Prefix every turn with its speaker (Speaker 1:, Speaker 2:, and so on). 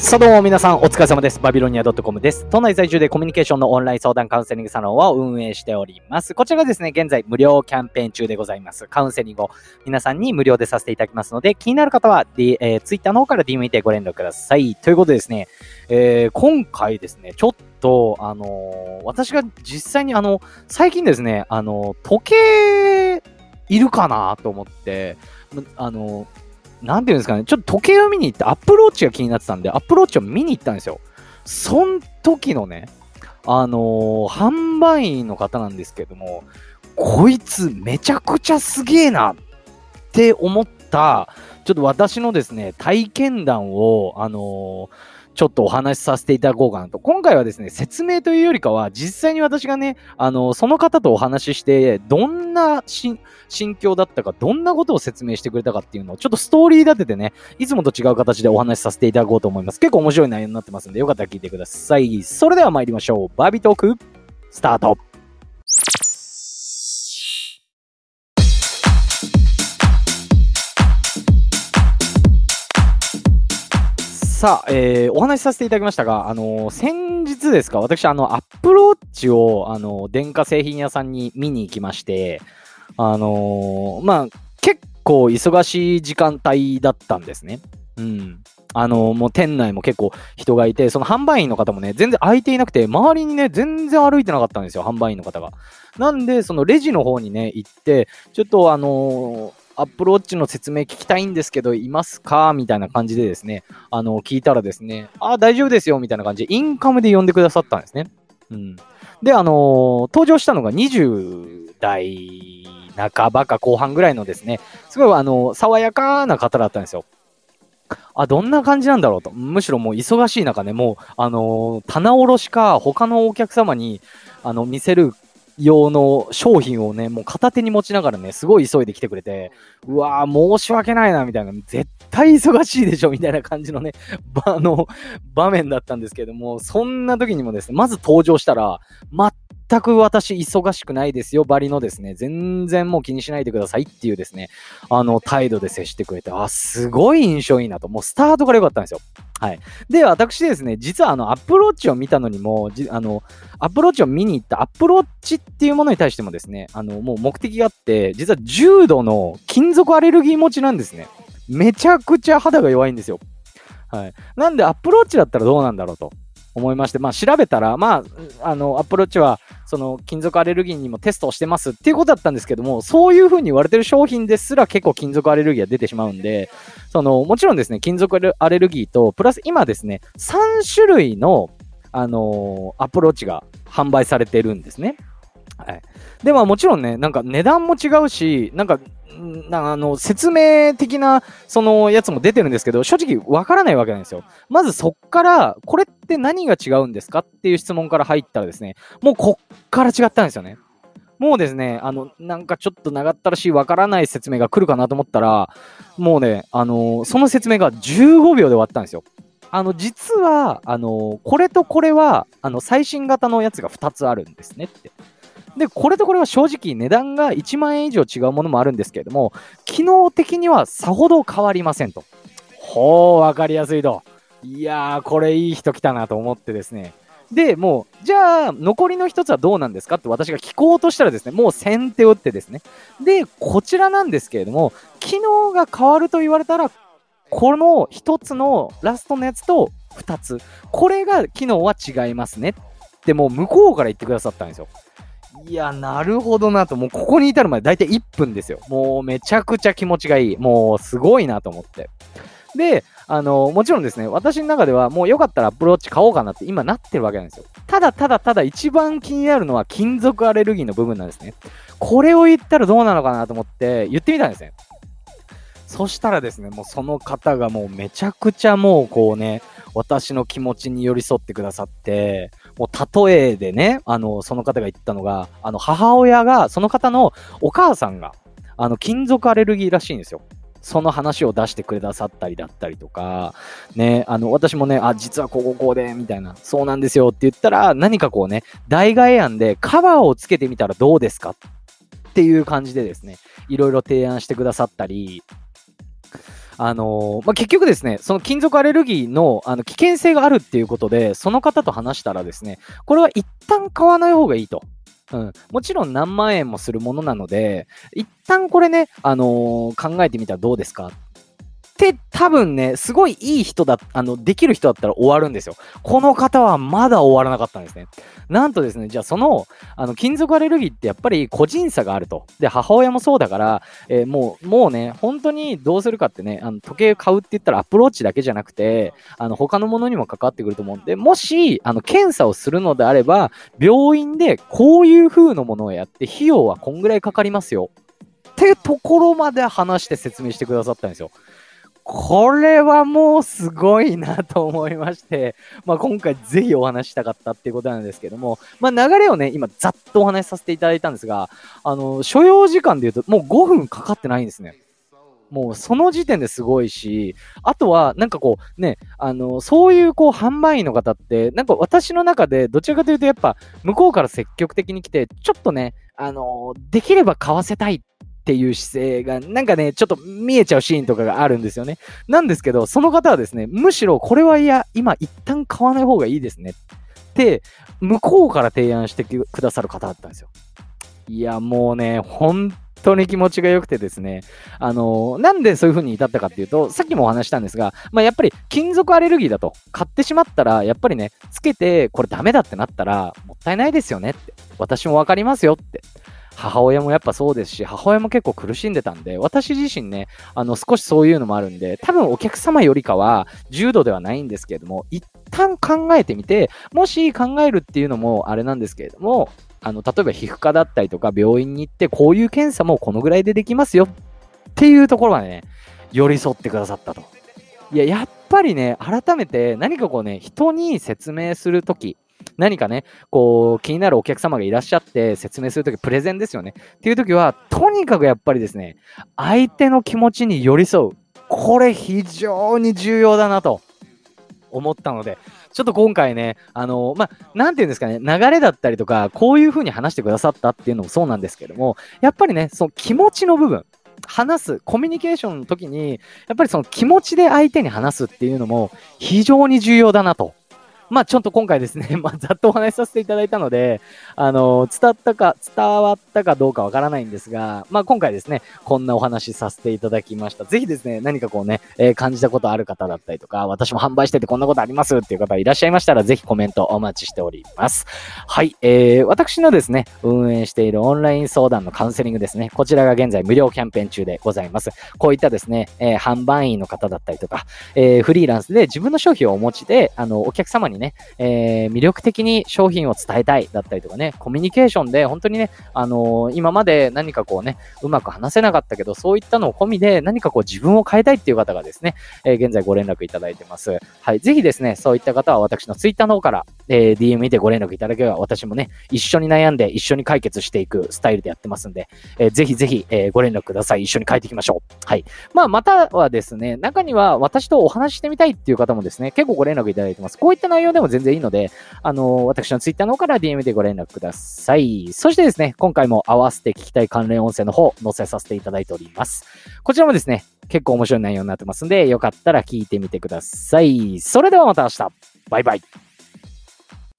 Speaker 1: さあどうも皆さんお疲れ様です。バビロニア .com です。都内在住でコミュニケーションのオンライン相談カウンセリングサロンを運営しております。こちらがですね、現在無料キャンペーン中でございます。カウンセリングを皆さんに無料でさせていただきますので、気になる方は、D えー、Twitter の方から DM にてご連絡ください。ということでですね、えー、今回ですね、ちょっと、あのー、私が実際にあの、最近ですね、あの、時計いるかなと思って、あの、なんていうんですかね、ちょっと時計を見に行って、アップローチが気になってたんで、アップローチを見に行ったんですよ。そん時のね、あのー、販売員の方なんですけども、こいつめちゃくちゃすげえなって思った、ちょっと私のですね、体験談を、あのーちょっとお話しさせていただこうかなと。今回はですね、説明というよりかは、実際に私がね、あの、その方とお話しして、どんな心境だったか、どんなことを説明してくれたかっていうのを、ちょっとストーリー立ててね、いつもと違う形でお話しさせていただこうと思います。結構面白い内容になってますんで、よかったら聞いてください。それでは参りましょう。バービートーク、スタートさあ、えー、お話しさせていただきましたが、あのー、先日ですか、私、あの、アップローチを、あのー、電化製品屋さんに見に行きまして、あのまあ、結構忙しい時間帯だったんですね。うん。あのもう店内も結構人がいて、その販売員の方もね、全然空いていなくて、周りにね、全然歩いてなかったんですよ、販売員の方が。なんで、そのレジの方にね、行って、ちょっとあのアップローチの説明聞きたいんですけど、いますか？みたいな感じでですね、あの、聞いたらですね、あ、大丈夫ですよみたいな感じで、インカムで呼んでくださったんですね。うん。で、あのー、登場したのが20代半ばか後半ぐらいのですね、すごい、あのー、爽やかな方だったんですよ。あ、どんな感じなんだろうと。むしろもう忙しい中ね、もう、あのー、棚卸しか他のお客様に、あの、見せる用の商品をね、もう片手に持ちながらね、すごい急いで来てくれて、うわぁ、申し訳ないな、みたいな、絶対忙しいでしょ、みたいな感じのね、あの、場面だったんですけども、そんな時にもですね、まず登場したら、全く私忙しくないですよ、バリのですね、全然もう気にしないでくださいっていうですね、あの、態度で接してくれて、あ、すごい印象いいなと、もうスタートから良かったんですよ。はい。で、私ですね、実はあの、アップローチを見たのにも、あの、アップローチを見に行ったアップローチっていうものに対してもですね、あの、もう目的があって、実は重度の金属アレルギー持ちなんですね。めちゃくちゃ肌が弱いんですよ。はい。なんで、アップローチだったらどうなんだろうと。思いまして、まあ、調べたら、まあ、あの、アプローチは、その、金属アレルギーにもテストをしてますっていうことだったんですけども、そういうふうに言われてる商品ですら結構金属アレルギーが出てしまうんで、その、もちろんですね、金属アレルギーと、プラス今ですね、3種類の、あのー、アプローチが販売されてるんですね。はい。で、まあもちろんね、なんか値段も違うし、なんかなあの、説明的な、そのやつも出てるんですけど、正直わからないわけなんですよ。まずそっから、これって何が違うんですかっていう質問から入ったらですね、もうこっから違ったんですよね。もうですね、あの、なんかちょっと長ったらしいわからない説明が来るかなと思ったら、もうね、あのその説明が15秒で終わったんですよ。あの、実は、あのこれとこれは、あの、最新型のやつが2つあるんですねって。で、これとこれは正直値段が1万円以上違うものもあるんですけれども、機能的にはさほど変わりませんと。ほう、わかりやすいと。いやー、これいい人来たなと思ってですね。で、もう、じゃあ、残りの一つはどうなんですかって私が聞こうとしたらですね、もう先手を打ってですね。で、こちらなんですけれども、機能が変わると言われたら、この一つのラストのやつと二つ。これが機能は違いますねってもう向こうから言ってくださったんですよ。いや、なるほどなと。もうここに至るまで大体1分ですよ。もうめちゃくちゃ気持ちがいい。もうすごいなと思って。で、あの、もちろんですね、私の中ではもうよかったらアプローチ買おうかなって今なってるわけなんですよ。ただただただ一番気になるのは金属アレルギーの部分なんですね。これを言ったらどうなのかなと思って言ってみたんですね。そしたらですね、もうその方がもうめちゃくちゃもうこうね、私の気持ちに寄り添ってくださって、もう例えでね、あの、その方が言ったのが、あの、母親が、その方のお母さんが、あの、金属アレルギーらしいんですよ。その話を出してくださったりだったりとか、ね、あの、私もね、あ、実はこここうで、みたいな、そうなんですよって言ったら、何かこうね、代替案でカバーをつけてみたらどうですかっていう感じでですね、いろいろ提案してくださったり、あのー、まあ、結局ですね、その金属アレルギーのあの危険性があるっていうことで、その方と話したらですね、これは一旦買わない方がいいと。うん、もちろん何万円もするものなので、一旦これね、あのー、考えてみたらどうですかっって多分ね、すごいいい人だ、あの、できる人だったら終わるんですよ。この方はまだ終わらなかったんですね。なんとですね、じゃあその、あの、金属アレルギーってやっぱり個人差があると。で、母親もそうだから、えー、もう、もうね、本当にどうするかってね、あの、時計買うって言ったらアプローチだけじゃなくて、あの、他のものにも関わってくると思うんで、もし、あの、検査をするのであれば、病院でこういう風のものをやって、費用はこんぐらいかかりますよ。ってところまで話して説明してくださったんですよ。これはもうすごいなと思いまして、まあ、今回ぜひお話したかったっていうことなんですけども、まあ、流れをね、今ざっとお話しさせていただいたんですが、あの、所要時間で言うともう5分かかってないんですね。もうその時点ですごいし、あとはなんかこうね、あの、そういうこう販売員の方って、なんか私の中でどちらかというとやっぱ向こうから積極的に来て、ちょっとね、あの、できれば買わせたいっていう姿勢が、なんかね、ちょっと見えちゃうシーンとかがあるんですよね。なんですけど、その方はですね、むしろこれはいや、今一旦買わない方がいいですねって、向こうから提案してくださる方だったんですよ。いや、もうね、本当に気持ちが良くてですね、あの、なんでそういう風に至ったかっていうと、さっきもお話したんですが、まあ、やっぱり金属アレルギーだと、買ってしまったら、やっぱりね、つけてこれダメだってなったら、もったいないですよねって。私もわかりますよって。母親もやっぱそうですし、母親も結構苦しんでたんで、私自身ね、あの、少しそういうのもあるんで、多分お客様よりかは重度ではないんですけれども、一旦考えてみて、もし考えるっていうのもあれなんですけれども、あの、例えば皮膚科だったりとか病院に行って、こういう検査もこのぐらいでできますよっていうところはね、寄り添ってくださったと。いや、やっぱりね、改めて何かこうね、人に説明するとき、何かね、こう、気になるお客様がいらっしゃって説明するとき、プレゼンですよね。っていうときは、とにかくやっぱりですね、相手の気持ちに寄り添う。これ非常に重要だなと思ったので、ちょっと今回ね、あのまあ、なんていうんですかね、流れだったりとか、こういう風に話してくださったっていうのもそうなんですけども、やっぱりね、その気持ちの部分、話す、コミュニケーションの時に、やっぱりその気持ちで相手に話すっていうのも非常に重要だなとまあちょっと今回ですね、まあざっとお話しさせていただいたので、あの、伝ったか、伝わったかどうかわからないんですが、まあ今回ですね、こんなお話しさせていただきました。ぜひですね、何かこうね、えー、感じたことある方だったりとか、私も販売しててこんなことありますっていう方いらっしゃいましたら、ぜひコメントお待ちしております。はい、えー、私のですね、運営しているオンライン相談のカウンセリングですね、こちらが現在無料キャンペーン中でございます。こういったですね、えー、販売員の方だったりとか、えー、フリーランスで自分の商品をお持ちで、あの、お客様にね、えーえー、魅力的に商品を伝えたいだったりとかね、コミュニケーションで本当にね、あのー、今まで何かこうね、うまく話せなかったけど、そういったのを込みで何かこう自分を変えたいっていう方がですね、えー、現在ご連絡いただいてます。はい。ぜひですね、そういった方は私の Twitter の方から、えー DM でご連絡いただければ、私もね、一緒に悩んで一緒に解決していくスタイルでやってますんで、えぜひぜひ、えご連絡ください。一緒に変えていきましょう。はい。まあ、またはですね、中には私とお話してみたいっていう方もですね、結構ご連絡いただいてます。こういった内容でも全然いいので、あの私のツイッターの方から DM でご連絡ください。そしてですね、今回も合わせて聞きたい関連音声の方、載せさせていただいております。こちらもですね、結構面白い内容になってますんで、よかったら聞いてみてください。それではまた明日。バイバイ。